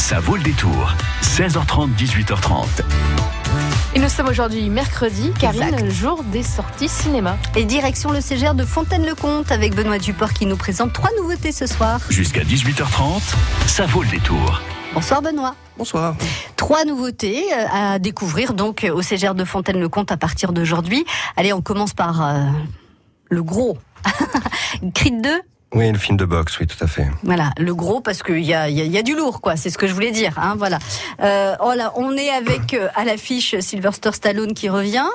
Ça vaut le détour. 16h30, 18h30. Et nous sommes aujourd'hui mercredi, Karine, Exact. jour des sorties cinéma. Et direction le CGR de Fontaine-le-Comte avec Benoît Duport qui nous présente trois nouveautés ce soir. Jusqu'à 18h30, ça vaut le détour. Bonsoir Benoît. Bonsoir. Trois nouveautés euh, à découvrir donc au CGR de Fontaine-le-Comte à partir d'aujourd'hui. Allez, on commence par euh, le gros. Creed 2 Oui, le film de boxe, oui, tout à fait. Voilà, le gros parce qu'il y a, y, a, y a du lourd, quoi. C'est ce que je voulais dire. Hein, voilà. Euh, voilà, on est avec euh, à l'affiche Sylvester Stallone qui revient.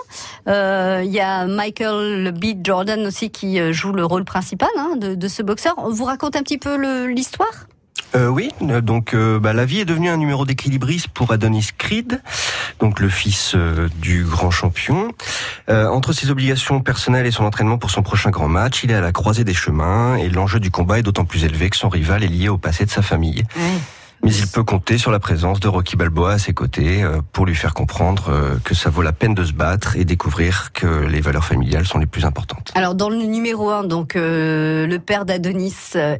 Euh, Il y a Michael B. Jordan aussi qui euh, joue le rôle principal hein, de, de ce boxeur. On vous raconte un petit peu l'histoire? Euh, oui, euh, donc euh, bah, la vie est devenue un numéro d'équilibriste pour Adonis Creed, donc le fils euh, du grand champion. Euh, entre ses obligations personnelles et son entraînement pour son prochain grand match, il est à la croisée des chemins et l'enjeu du combat est d'autant plus élevé que son rival est lié au passé de sa famille. Mais il peut compter sur la présence de Rocky Balboa à ses côtés euh, pour lui faire comprendre euh, que ça vaut la peine de se battre et découvrir que les valeurs familiales sont les plus importantes. Alors dans le numéro 1, donc euh, le père d'Adonis euh,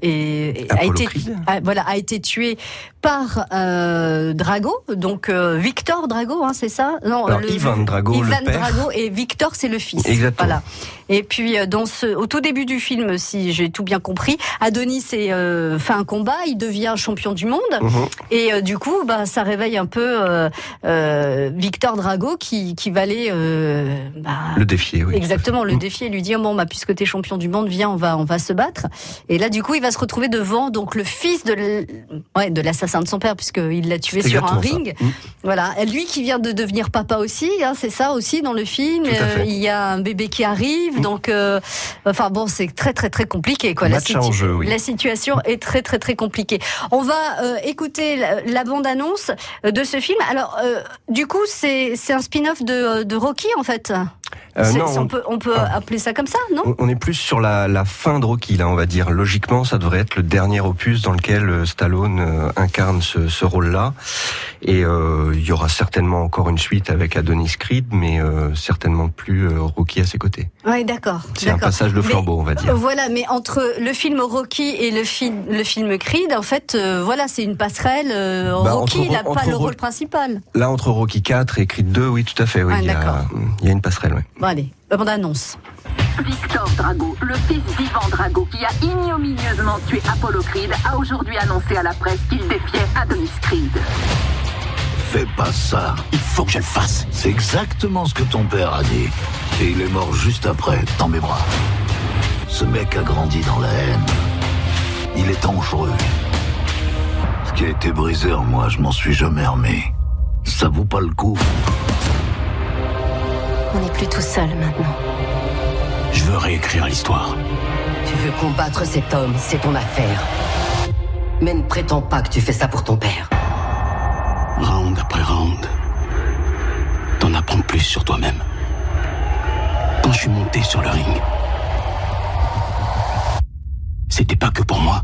a été a- voilà a été tué par euh, Drago, donc euh, Victor Drago, hein, c'est ça? Non, Alors, Ivan Drago, le Ivan père. Drago et Victor c'est le fils. Exactement. Voilà. Et puis dans ce, au tout début du film, si j'ai tout bien compris, Adonis est, euh, fait un combat, il devient champion du monde. Et euh, du coup, bah, ça réveille un peu euh, euh, Victor Drago qui, qui va aller bah, Le défier, oui. Exactement, le Mm. défi et lui dire bon bah puisque t'es champion du monde, viens on va on va se battre. Et là du coup il va se retrouver devant donc le fils de l- ouais de l'assassin de son père puisqu'il l'a tué sur un ring. Mm. Voilà, lui qui vient de devenir papa aussi, hein, c'est ça aussi dans le film. Il y a un bébé qui arrive, Mm. donc enfin bon c'est très très très compliqué quoi. La, oui. la situation est très très très compliquée. On va euh, écouter la, la bande annonce de ce film. Alors euh, du coup c'est un spin-off de Rocky en fait? Euh, non, on on- peut, on peut Ah. appeler ça comme ça, non On- On est plus sur la, la fin de Rocky, là, on va dire. Logiquement, ça devrait être le dernier opus dans lequel euh, Stallone euh, incarne ce, ce rôle-là. Et euh, il y aura certainement encore une suite avec Adonis Creed, mais certainement plus Rocky à ses côtés. Oui, d'accord. C'est un passage de Mais- flambeau, on va dire. Voilà, mais entre le film Rocky et le, film le film Creed, en fait, voilà, c'est une passerelle. Bah, Rocky, entre- il n'a pas le Ro- rôle principal. Là, entre Rocky 4 et Creed 2, oui, tout à fait. Oui, Ah, il, y d'accord. a, il y a une passerelle. Bon, allez, la bande annonce. Victor Drago, le fils d'Ivan Drago qui a ignominieusement tué Apollo Creed, a aujourd'hui annoncé à la presse qu'il défiait Adonis Creed. Fais pas ça. Il faut que je le fasse. C'est exactement ce que ton père a dit. Et il est mort juste après, dans mes bras. Ce mec a grandi dans la haine. Il est dangereux. Ce qui a été brisé en moi, je m'en suis jamais remis. Ça vaut pas le coup. On n'est plus tout seul maintenant. Je veux réécrire l'histoire. Tu veux combattre cet homme, c'est ton affaire. Mais ne prétends pas que tu fais ça pour ton père. Round après round, t'en apprends plus sur toi-même. Quand je suis monté sur le ring, c'était pas que pour moi.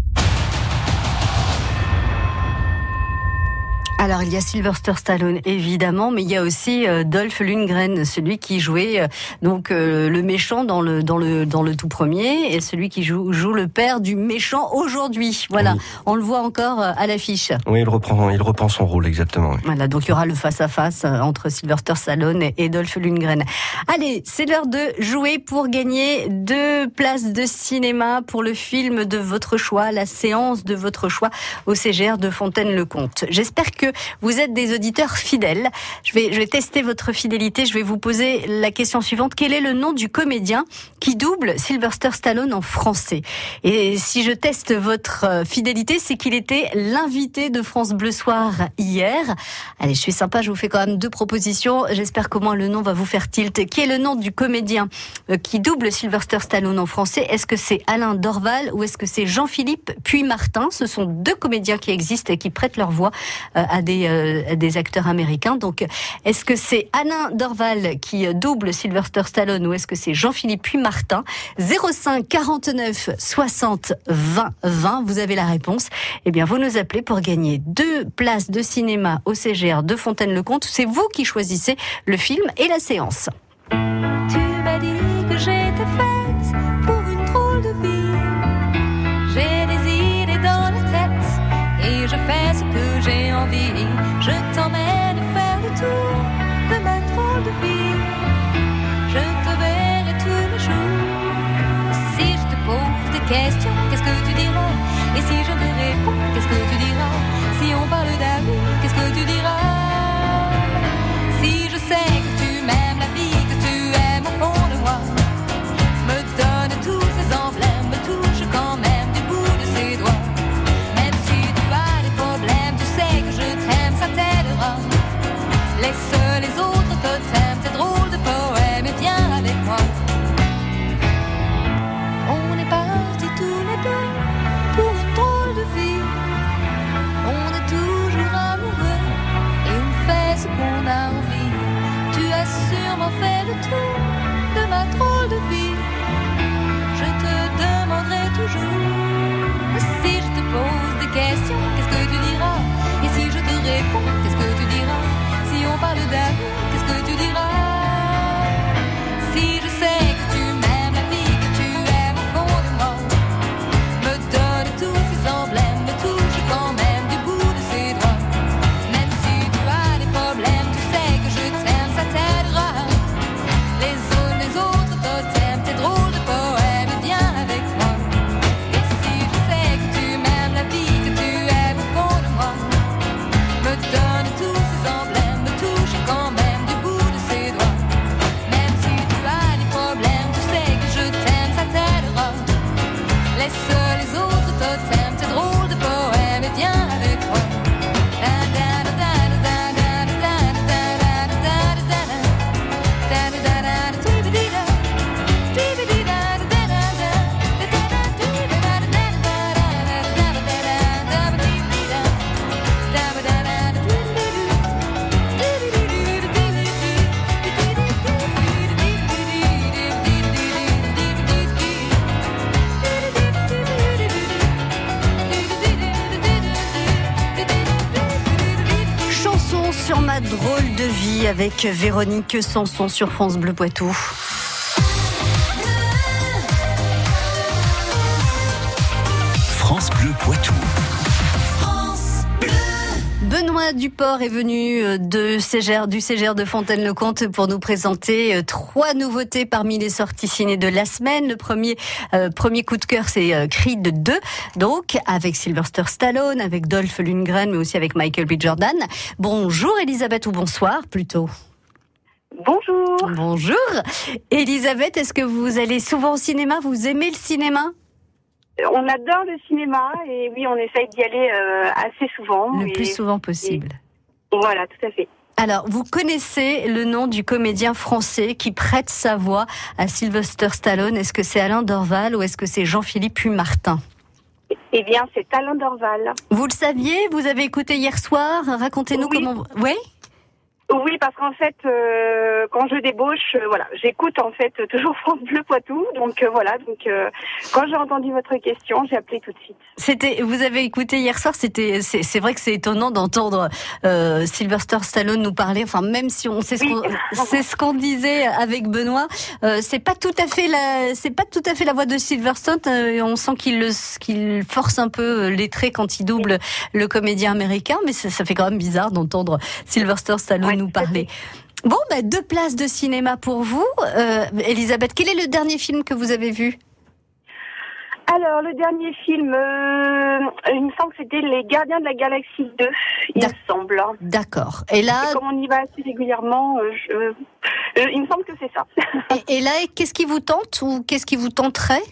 Alors, il y a Sylvester Stallone, évidemment, mais il y a aussi euh, Dolph Lundgren, celui qui jouait euh, donc euh, le méchant dans le dans le dans le tout premier, et celui qui joue joue le père du méchant aujourd'hui. Voilà, Oui. on le voit encore à l'affiche. Oui, il reprend, il reprend son rôle, exactement. oui. Voilà, donc il y aura le face-à-face euh, entre Sylvester Stallone et Dolph Lundgren. Allez, c'est l'heure de jouer pour gagner deux places de cinéma pour le film de votre choix, la séance de votre choix au CGR de Fontaine-le-Comte. J'espère que vous êtes des auditeurs fidèles. Je vais, tester votre fidélité. Je vais vous poser la question suivante. Quel est le nom du comédien qui double Sylvester Stallone en français? Et si je teste votre euh, fidélité, c'est qu'il était l'invité de France Bleu Soir hier. Allez, je suis sympa, je vous fais quand même deux propositions. J'espère qu'au moins le nom va vous faire tilt. Qui est le nom du comédien euh, qui double Sylvester Stallone en français? Est-ce que c'est Alain Dorval ou est-ce que c'est Jean-Philippe puis Martin Ce sont deux comédiens qui existent et qui prêtent leur voix euh, euh, des acteurs américains. Donc, est-ce que c'est Alain Dorval qui euh, double Sylvester Stallone ou est-ce que c'est Jean-Philippe puis Martin 05 49 60 20 20. Vous avez la réponse. Eh bien, vous nous appelez pour gagner deux places de cinéma au CGR de Fontaine-le-Comte. C'est vous qui choisissez le film et la séance. Tu m'as dit que j'étais avec Véronique Sanson sur France Bleu Poitou. France Bleu Poitou. Benoît Duport est venu euh, de du Ségère de Fontaine-le-Comte pour nous présenter euh, trois nouveautés parmi les sorties ciné de la semaine. Le premier, euh, premier coup de cœur, c'est euh, Creed 2, donc avec Sylvester Stallone, avec Dolph Lundgren, mais aussi avec Michael B. Jordan. Bonjour Elisabeth, ou bonsoir plutôt. Bonjour. Bonjour. Elisabeth, est-ce que vous allez souvent au cinéma? Vous aimez le cinéma? On adore le cinéma et oui, on essaye d'y aller euh, assez souvent. Le Et- plus souvent possible. Voilà, tout à fait. Alors, vous connaissez le nom du comédien français qui prête sa voix à Sylvester Stallone Est-ce que c'est Alain Dorval ou est-ce que c'est Jean-Philippe Martin Eh bien, c'est Alain Dorval. Vous le saviez Vous avez écouté hier soir Racontez-nous Oui. comment. Oui? Oui, parce qu'en fait, euh, quand je débauche, euh, voilà, j'écoute en fait toujours France Bleu Poitou. Donc euh, voilà, donc euh, quand j'ai entendu votre question, j'ai appelé tout de suite. C'était. Vous avez écouté hier soir. C'était. C'est c'est vrai que c'est étonnant d'entendre euh, Sylvester Stallone nous parler. Enfin, même si on sait ce Oui. qu'on c'est ce qu'on disait avec Benoît, euh, c'est pas tout à fait la. C'est pas tout à fait la voix de Sylvester. euh, on sent qu'il le qu'il force un peu les traits quand il double le comédien américain. Mais ça, ça fait quand même bizarre d'entendre Sylvester Stallone nous parler. Bon, bah, deux places de cinéma pour vous. Euh, Elisabeth, quel est le dernier film que vous avez vu? Alors, le dernier film, euh, il me semble que c'était Les Gardiens de la Galaxie 2, il me semble. D'accord. Et là, Et comme on y va assez régulièrement, je- euh, il me semble que c'est ça. et, et là, qu'est-ce qui vous tente ou qu'est-ce qui vous tenterait?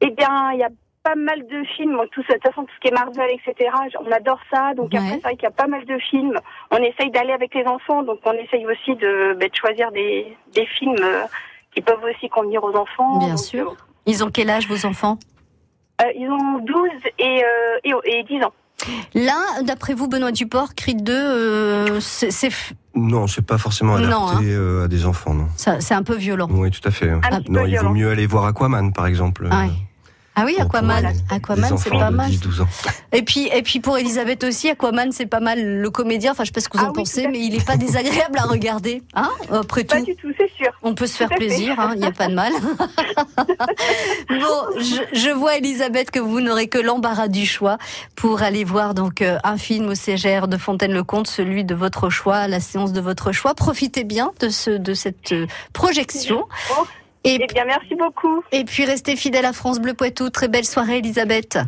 Eh bien, il y a pas mal de films, tout ça, de toute façon, tout ce qui est Marvel, etc. On adore ça. Donc Ouais. après, c'est vrai qu'il y a pas mal de films. On essaye d'aller avec les enfants, donc on essaye aussi de, bah, de choisir des, des films euh, qui peuvent aussi convenir aux enfants. Bien Donc, sûr. Ils ont quel âge vos enfants? euh, ils ont 12 et, euh, et, et 10 ans. Là, d'après vous, Benoît Duport, Creed 2, euh, c'est Non, c'est pas forcément adapté Non, hein. euh, à des enfants, non. c'est un peu violent. Oui, tout à fait. Non, peu il vaut mieux aller voir Aquaman, par exemple. Ouais. Ah oui, Aquaman. Aquaman, c'est pas mal. 10-12 ans. Et puis, et puis pour Elisabeth aussi, Aquaman, c'est pas mal. Le comédien, enfin, je sais pas ce que vous Ah en oui, pensez, mais il est pas désagréable à regarder. Hein Après Pas tout, du tout, c'est sûr. on peut se faire plaisir, hein, il n'y a pas de mal. bon, je, je vois, Elisabeth, que vous n'aurez que l'embarras du choix pour aller voir donc euh, un film au CGR de Fontaine-le-Comte, celui de votre choix, la séance de votre choix. Profitez bien de, ce, de cette euh, projection. Bon. Et, Eh bien, merci beaucoup. et puis restez fidèle à France Bleu Poitou. Très belle soirée, Elisabeth.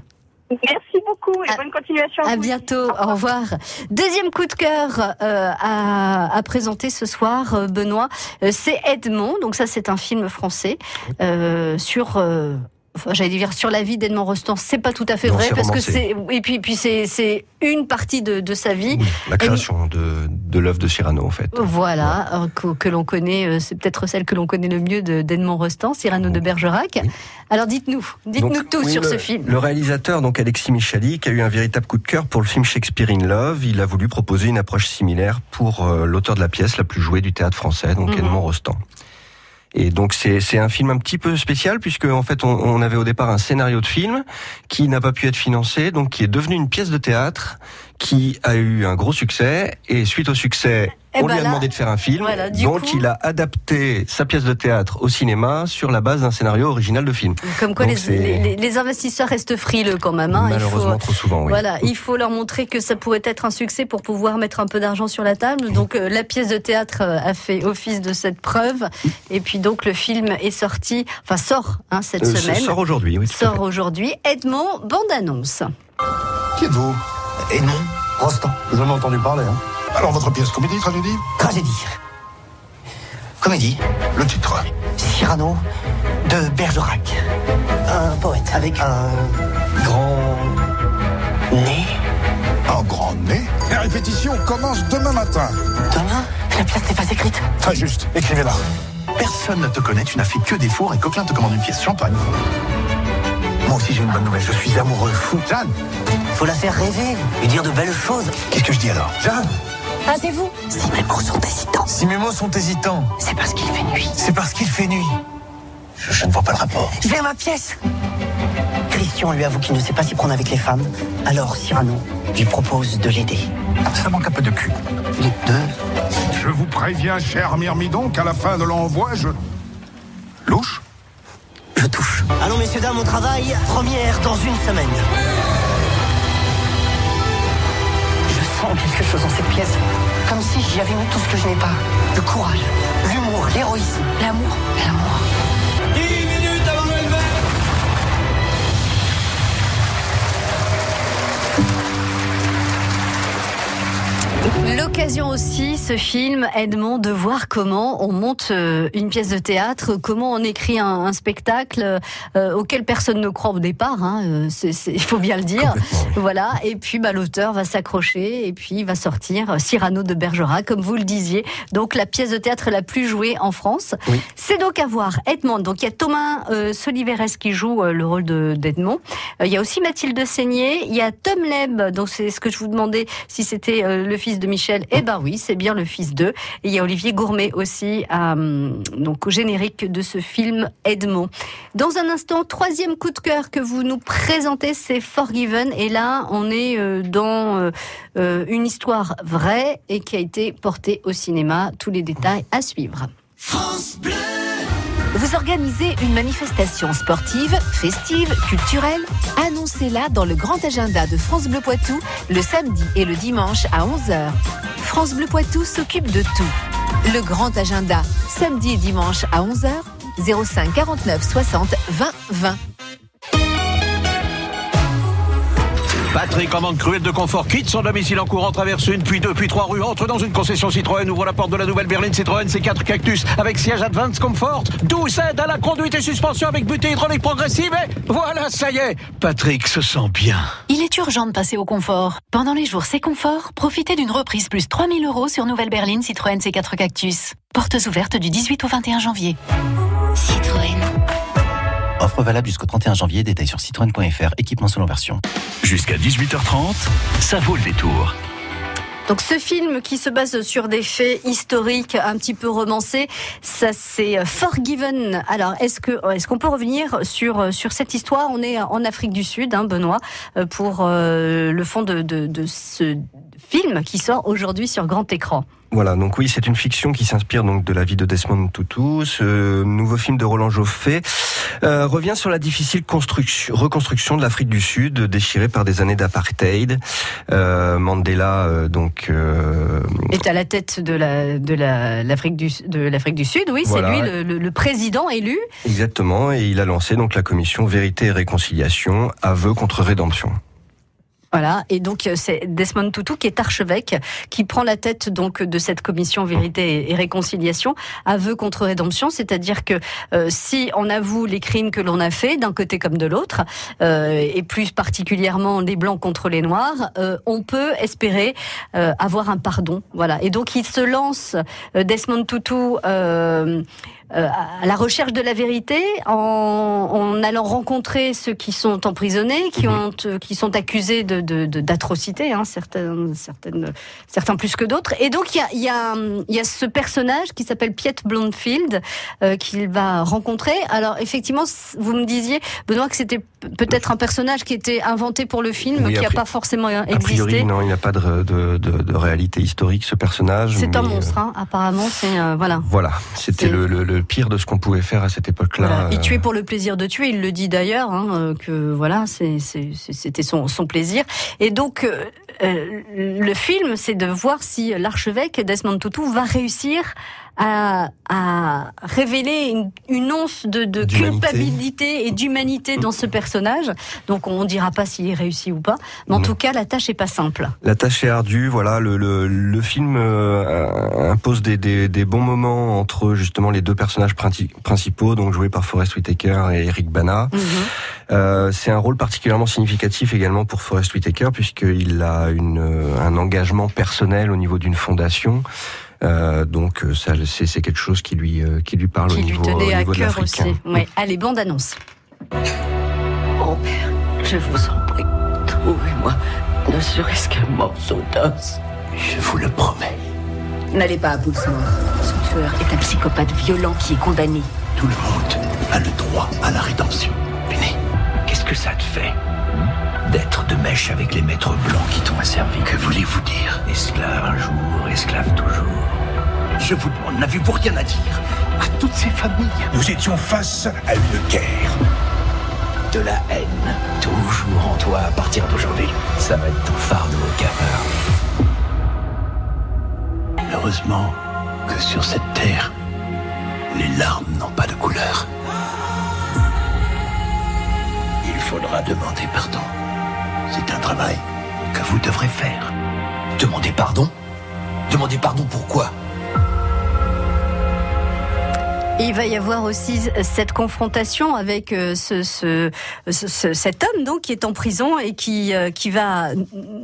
Merci beaucoup et À- bonne continuation. À vous. bientôt, au revoir. Deuxième coup de cœur euh, à, à présenter ce soir, euh, Benoît, euh, c'est Edmond. Donc ça, c'est un film français euh, sur. Enfin, j'allais dire sur la vie d'Edmond Rostand, c'est pas tout à fait Non, vrai parce que c'est et puis puis c'est c'est une partie de, de sa vie. Oui, la création de, de l'œuvre de Cyrano, en fait. Voilà, euh, que, que l'on connaît, euh, c'est peut-être celle que l'on connaît le mieux de- d'Edmond Rostand, Cyrano de Bergerac. Oui. Alors dites-nous, dites-nous tout sur le- ce film. Le réalisateur, donc Alexis Michalik, a eu un véritable coup de cœur pour le film Shakespeare in Love. Il a voulu proposer une approche similaire pour euh, l'auteur de la pièce la plus jouée du théâtre français, donc Mhm. Edmond Rostand. Et donc c'est un film un petit peu spécial puisque en fait on, on avait au départ un scénario de film qui n'a pas pu être financé, donc qui est devenu une pièce de théâtre qui a eu un gros succès et suite au succès Eh on ben lui a là, demandé de faire un film, voilà, du donc coup- il a adapté sa pièce de théâtre au cinéma sur la base d'un scénario original de film. Comme quoi les, investisseurs restent frileux quand même. hein. Il faut- Malheureusement trop souvent, oui. Voilà, il faut leur montrer que ça pourrait être un succès pour pouvoir mettre un peu d'argent sur la table. Donc euh, la pièce de théâtre euh, a fait office de cette preuve. Et puis donc le film est sorti, enfin sort hein, cette Euh, semaine. sort aujourd'hui, oui. Sort aujourd'hui. Edmond, bande-annonce. Qui êtes-vous? Edmond Rostand. J'en ai entendu parler. Hein. Alors, votre pièce, comédie, tragédie Tragédie. Comédie. Le titre. Cyrano de Bergerac. Un poète avec un grand nez. Un grand nez. La répétition commence demain matin. Demain, la pièce n'est pas écrite. Très juste, écrivez-la. Personne ne te connaît, tu n'as fait que des fours et Coquelin te commande une pièce champagne. Moi aussi j'ai une bonne nouvelle, je suis amoureux fou. Jeanne Faut la faire rêver, lui dire de belles choses. Qu'est-ce que je dis alors? Jeanne Ah, c'est vous Si mes mots sont hésitants, Si mes mots sont hésitants, c'est parce qu'il fait nuit. c'est parce qu'il fait nuit. Je, je ne vois pas le rapport. Je vais à ma pièce. Christian lui avoue qu'il ne sait pas s'y prendre avec les femmes. Alors Cyrano lui propose de l'aider. Ça manque un peu de cul. Les deux Je vous préviens, cher Myrmidon, qu'à la fin de l'envoi, je. Louche Je touche. Allons, messieurs, dames, au travail. Première dans une semaine. Quelque chose dans cette pièce. Comme si j'y avais mis tout ce que je n'ai pas. Le courage, l'humour, l'héroïsme. L'amour. L'amour. L'occasion aussi, ce film, Edmond, de voir comment on monte euh, une pièce de théâtre, comment on écrit un, un spectacle euh, auquel personne ne croit au départ. Hein, euh, il faut bien le dire. Voilà. Et puis, bah, l'auteur va s'accrocher et puis il va sortir euh, Cyrano de Bergerac, comme vous le disiez. Donc, la pièce de théâtre la plus jouée en France. Oui. C'est donc à voir. Edmond. Donc, il y a Thomas euh, Soliveres qui joue euh, le rôle de- d'Edmond. Il y a aussi Mathilde Seigné. Il y a Tom Leb. Donc, c'est ce que je vous demandais si c'était le fils de Michel. Eh ben oui, c'est bien le fils d'eux. Et il y a Olivier Gourmet aussi, euh, donc au générique de ce film Edmond. Dans un instant, troisième coup de cœur que vous nous présentez, c'est Forgiven. Et là, on est euh, dans euh, une histoire vraie et qui a été portée au cinéma. Tous les détails à suivre. Vous organisez une manifestation sportive, festive, culturelle Annoncez-la dans le grand agenda de France Bleu Poitou le samedi et le dimanche à 11h. France Bleu Poitou s'occupe de tout. Le grand agenda, samedi et dimanche à 11h, 05 49 60 20 20. Patrick, en manque cruel de confort, quitte son domicile en courant, traverse une, puis deux, puis trois rues, entre dans une concession Citroën, ouvre la porte de la nouvelle berline Citroën C4 Cactus avec siège Advance Comfort, 12 aides à la conduite et suspension avec butée hydraulique progressive et voilà, ça y est, Patrick se sent bien. Il est urgent de passer au confort. Pendant les jours C'est Confort, profitez d'une reprise plus 3000 euros sur nouvelle berline Citroën C4 Cactus. Portes ouvertes du 18 au 21 janvier. Offre valable jusqu'au 31 janvier, détail sur citroën.fr, équipement selon version. Jusqu'à 18h30, ça vaut le détour. Donc ce film qui se base sur des faits historiques un petit peu romancés, ça c'est euh, Forgiven. Alors est-ce que est-ce qu'on peut revenir sur euh, sur cette histoire? On est en Afrique du Sud, hein, Benoît, euh, pour euh, le fond de, de, de ce film qui sort aujourd'hui sur grand écran. Voilà, donc oui, c'est une fiction qui s'inspire donc de la vie de Desmond Tutu. Ce nouveau film de Roland Joffé euh, revient sur la difficile construction, reconstruction de l'Afrique du Sud, déchirée par des années d'apartheid. Euh, Mandela, euh, donc, Est à la tête de la de la l'Afrique du de l'Afrique du Sud. Oui, Voilà. c'est lui le, le- le président élu. exactement, et il a lancé donc la commission Vérité et Réconciliation, aveu contre rédemption. Voilà, et donc euh, c'est Desmond Tutu qui est archevêque, qui prend la tête donc de cette commission vérité et- réconciliation, aveu contre rédemption, c'est-à-dire que euh, si on avoue les crimes que l'on a faits d'un côté comme de l'autre, euh, et plus particulièrement les blancs contre les noirs, euh, on peut espérer euh, avoir un pardon. Voilà, et donc il se lance Desmond Tutu. Euh, euh, à la recherche de la vérité en, en allant rencontrer ceux qui sont emprisonnés, qui, ont, euh, qui sont accusés de, de, de- d'atrocités, hein, certaines, certaines, certains plus que d'autres. Et donc il y a, y, a, y a ce personnage qui s'appelle Piet Blondfield euh, qu'il va rencontrer. Alors effectivement, vous me disiez, Benoît, que c'était peut-être un personnage qui était inventé pour le film, Oui, qui a n'a pas forcément A existé. priori, non, il n'y a pas de, de, de, de réalité historique, ce personnage. C'est un euh, monstre, hein, apparemment. C'est euh, voilà. Voilà, c'était le, le, le pire de ce qu'on pouvait faire à cette époque-là. Voilà. Il Euh, tuait pour le plaisir de tuer. Il le dit d'ailleurs hein, que voilà, c'était son, son plaisir. Et donc euh, euh, le film, c'est de voir si l'archevêque Desmond Tutu va réussir à, à révéler une, une once de, de culpabilité et d'humanité dans ce personnage. Donc on dira pas s'il est réussi ou pas, mais en Non. tout cas la tâche est pas simple. La tâche est ardue. Voilà, le, le, le film euh, impose des, des, des bons moments entre justement les deux personnages princi- principaux, donc joués par Forest Whitaker et Eric Bana. Euh, c'est un rôle particulièrement significatif également pour Forest Whitaker puisqu'il a une, euh, un engagement personnel au niveau d'une fondation. Euh, donc euh, ça, c'est c'est quelque chose qui lui euh, qui lui parle Qui au lui niveau, tenait au à niveau cœur aussi. Ouais. Allez, bande annonce. Mon père, je vous en prie, trouvez-moi ne serait-ce qu'un morceau d'os. Je vous le promets. N'allez pas à bout de. Son tueur est un psychopathe violent qui est condamné. Tout le monde a le droit à la rédemption. Venez, qu'est-ce que ça te fait? Hmm, D'être de mèche avec les maîtres blancs qui t'ont asservi. Que voulez-vous dire? Esclave un jour, esclave toujours. Je vous demande, n'avez-vous rien à dire à toutes ces familles? Nous étions face à une guerre. De la haine, toujours en toi à partir d'aujourd'hui. Ça va être ton fardeau, gamin. Heureusement que sur cette terre, les larmes n'ont pas de couleur. Il faudra demander pardon. C'est un travail que vous devrez faire. Demandez pardon Demandez pardon pourquoi Il va y avoir aussi cette confrontation avec euh, ce, ce, ce- ce- cet homme donc qui est en prison et qui euh, qui va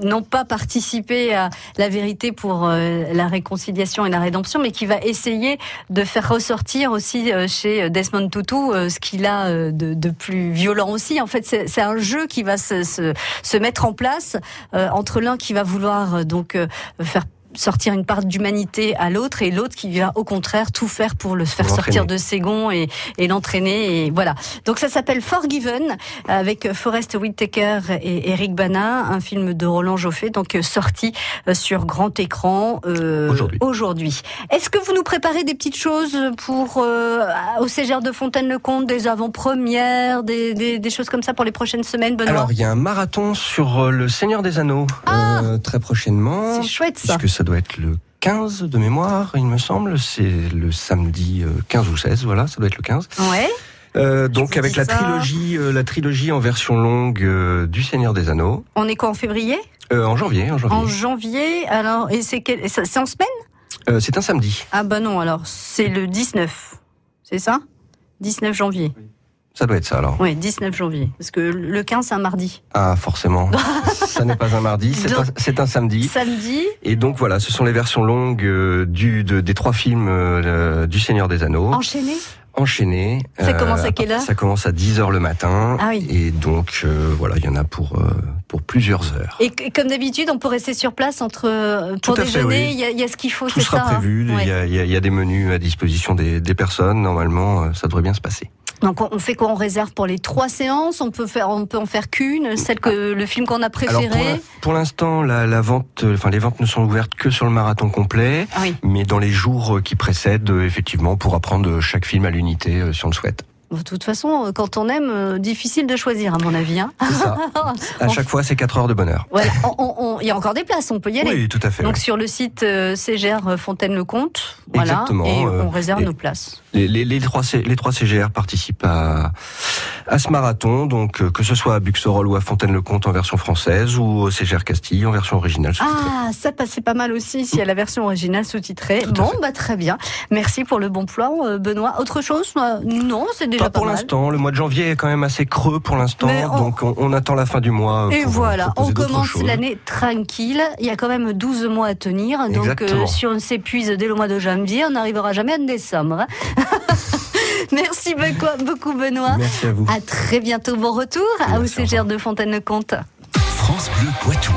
non pas participer à la vérité pour euh, la réconciliation et la rédemption, mais qui va essayer de faire ressortir aussi chez Desmond Tutu ce qu'il a de, de plus violent aussi. En fait, c'est un jeu qui va se, se, se mettre en place entre l'un qui va vouloir donc faire sortir une part d'humanité à l'autre et l'autre qui va au contraire tout faire pour le faire sortir de ses gonds et, et l'entraîner et voilà. Donc ça s'appelle Forgiven avec Forrest Whitaker et Eric Bana, un film de Roland Joffé donc euh, sorti euh, sur grand écran euh, aujourd'hui. Est-ce que vous nous préparez des petites choses pour euh, au Cégère de Fontaine-le-Comte, des avant-premières, des, des, des choses comme ça pour les prochaines semaines, Benoît? Alors, il y a un marathon sur euh, le Seigneur des Anneaux euh, très prochainement. Ah C'est chouette, ça. Puisque ça doit être le 15 de mémoire, il me semble. C'est le samedi euh, 15 ou 16, voilà, ça doit être le 15. Ouais. Euh, donc avec la ça. trilogie, euh, la trilogie en version longue euh, du Seigneur des Anneaux, On est quoi en février? Euh, en janvier, en janvier. En janvier, alors, et c'est quel- c'est en semaine? Euh, c'est un samedi. Ah bah non, alors c'est le 19, c'est ça? 19 janvier. Ça doit être ça alors. Oui, 19 janvier. Parce que le 15, c'est un mardi. Ah forcément. ça n'est pas un mardi, c'est un, samedi. Samedi, Et donc voilà, ce sont les versions longues euh, du, de- des trois films euh, du Seigneur des Anneaux. enchaîné enchaîné. Ça commence à quelle heure Ça commence à 10h le matin. Ah oui. Et donc, euh, voilà, il y en a pour, euh, pour plusieurs heures. Et, et comme d'habitude, on peut rester sur place entre euh, pour déjeuner. oui. Il y, a- il y a ce qu'il faut, Tout c'est sera ça. prévu. Il Ouais. y, a, y y des menus à disposition des, des personnes. Normalement, euh, ça devrait bien se passer. Donc on fait quoi? On réserve pour les trois séances? On peut faire, on peut en faire qu'une, celle que le film qu'on a préféré. pour l'in- pour l'instant, la, la vente, euh, enfin les ventes ne sont ouvertes que sur le marathon complet, Ah oui. mais dans les jours euh, qui précèdent, euh, effectivement, on pourra prendre chaque film à l'unité si on le souhaite. Bon, De toute façon, euh, quand on aime, euh, difficile de choisir, à mon avis. Hein. Ça. À chaque fois, c'est 4 heures de bonheur. Voilà, il y a encore des places, on peut y aller. Oui, tout à fait. Donc sur le site euh, CGR Fontaine-le-Comte, voilà, Exactement, et euh, on réserve nos places. Les, les, les, trois, les trois CGR participent à, à ce marathon, donc euh, que ce soit à Buxerolles ou à Fontaine-le-Comte en version française ou au CGR Castille en version originale. Ah, ça passait pas mal aussi, s'il y a la version originale sous-titrée. Bon, bah très bien. Merci pour le bon plan, euh, Benoît. Autre chose Euh, Non, c'est déjà Pas pas, pour l'instant. Le mois de janvier est quand même assez creux pour l'instant, on- donc on, on attend la fin du mois. euh, Et pour voilà, on commence l'année tranquille. Il y a quand même 12 mois à tenir. Donc, Exactement. euh, si on s'épuise dès le mois de janvier, on n'arrivera jamais en décembre. hein. Merci beaucoup, beaucoup, Benoît. Merci à vous. À très bientôt. Bon retour à Merci, OCGR de Fontaine-le-Comte. France Bleu Poitou.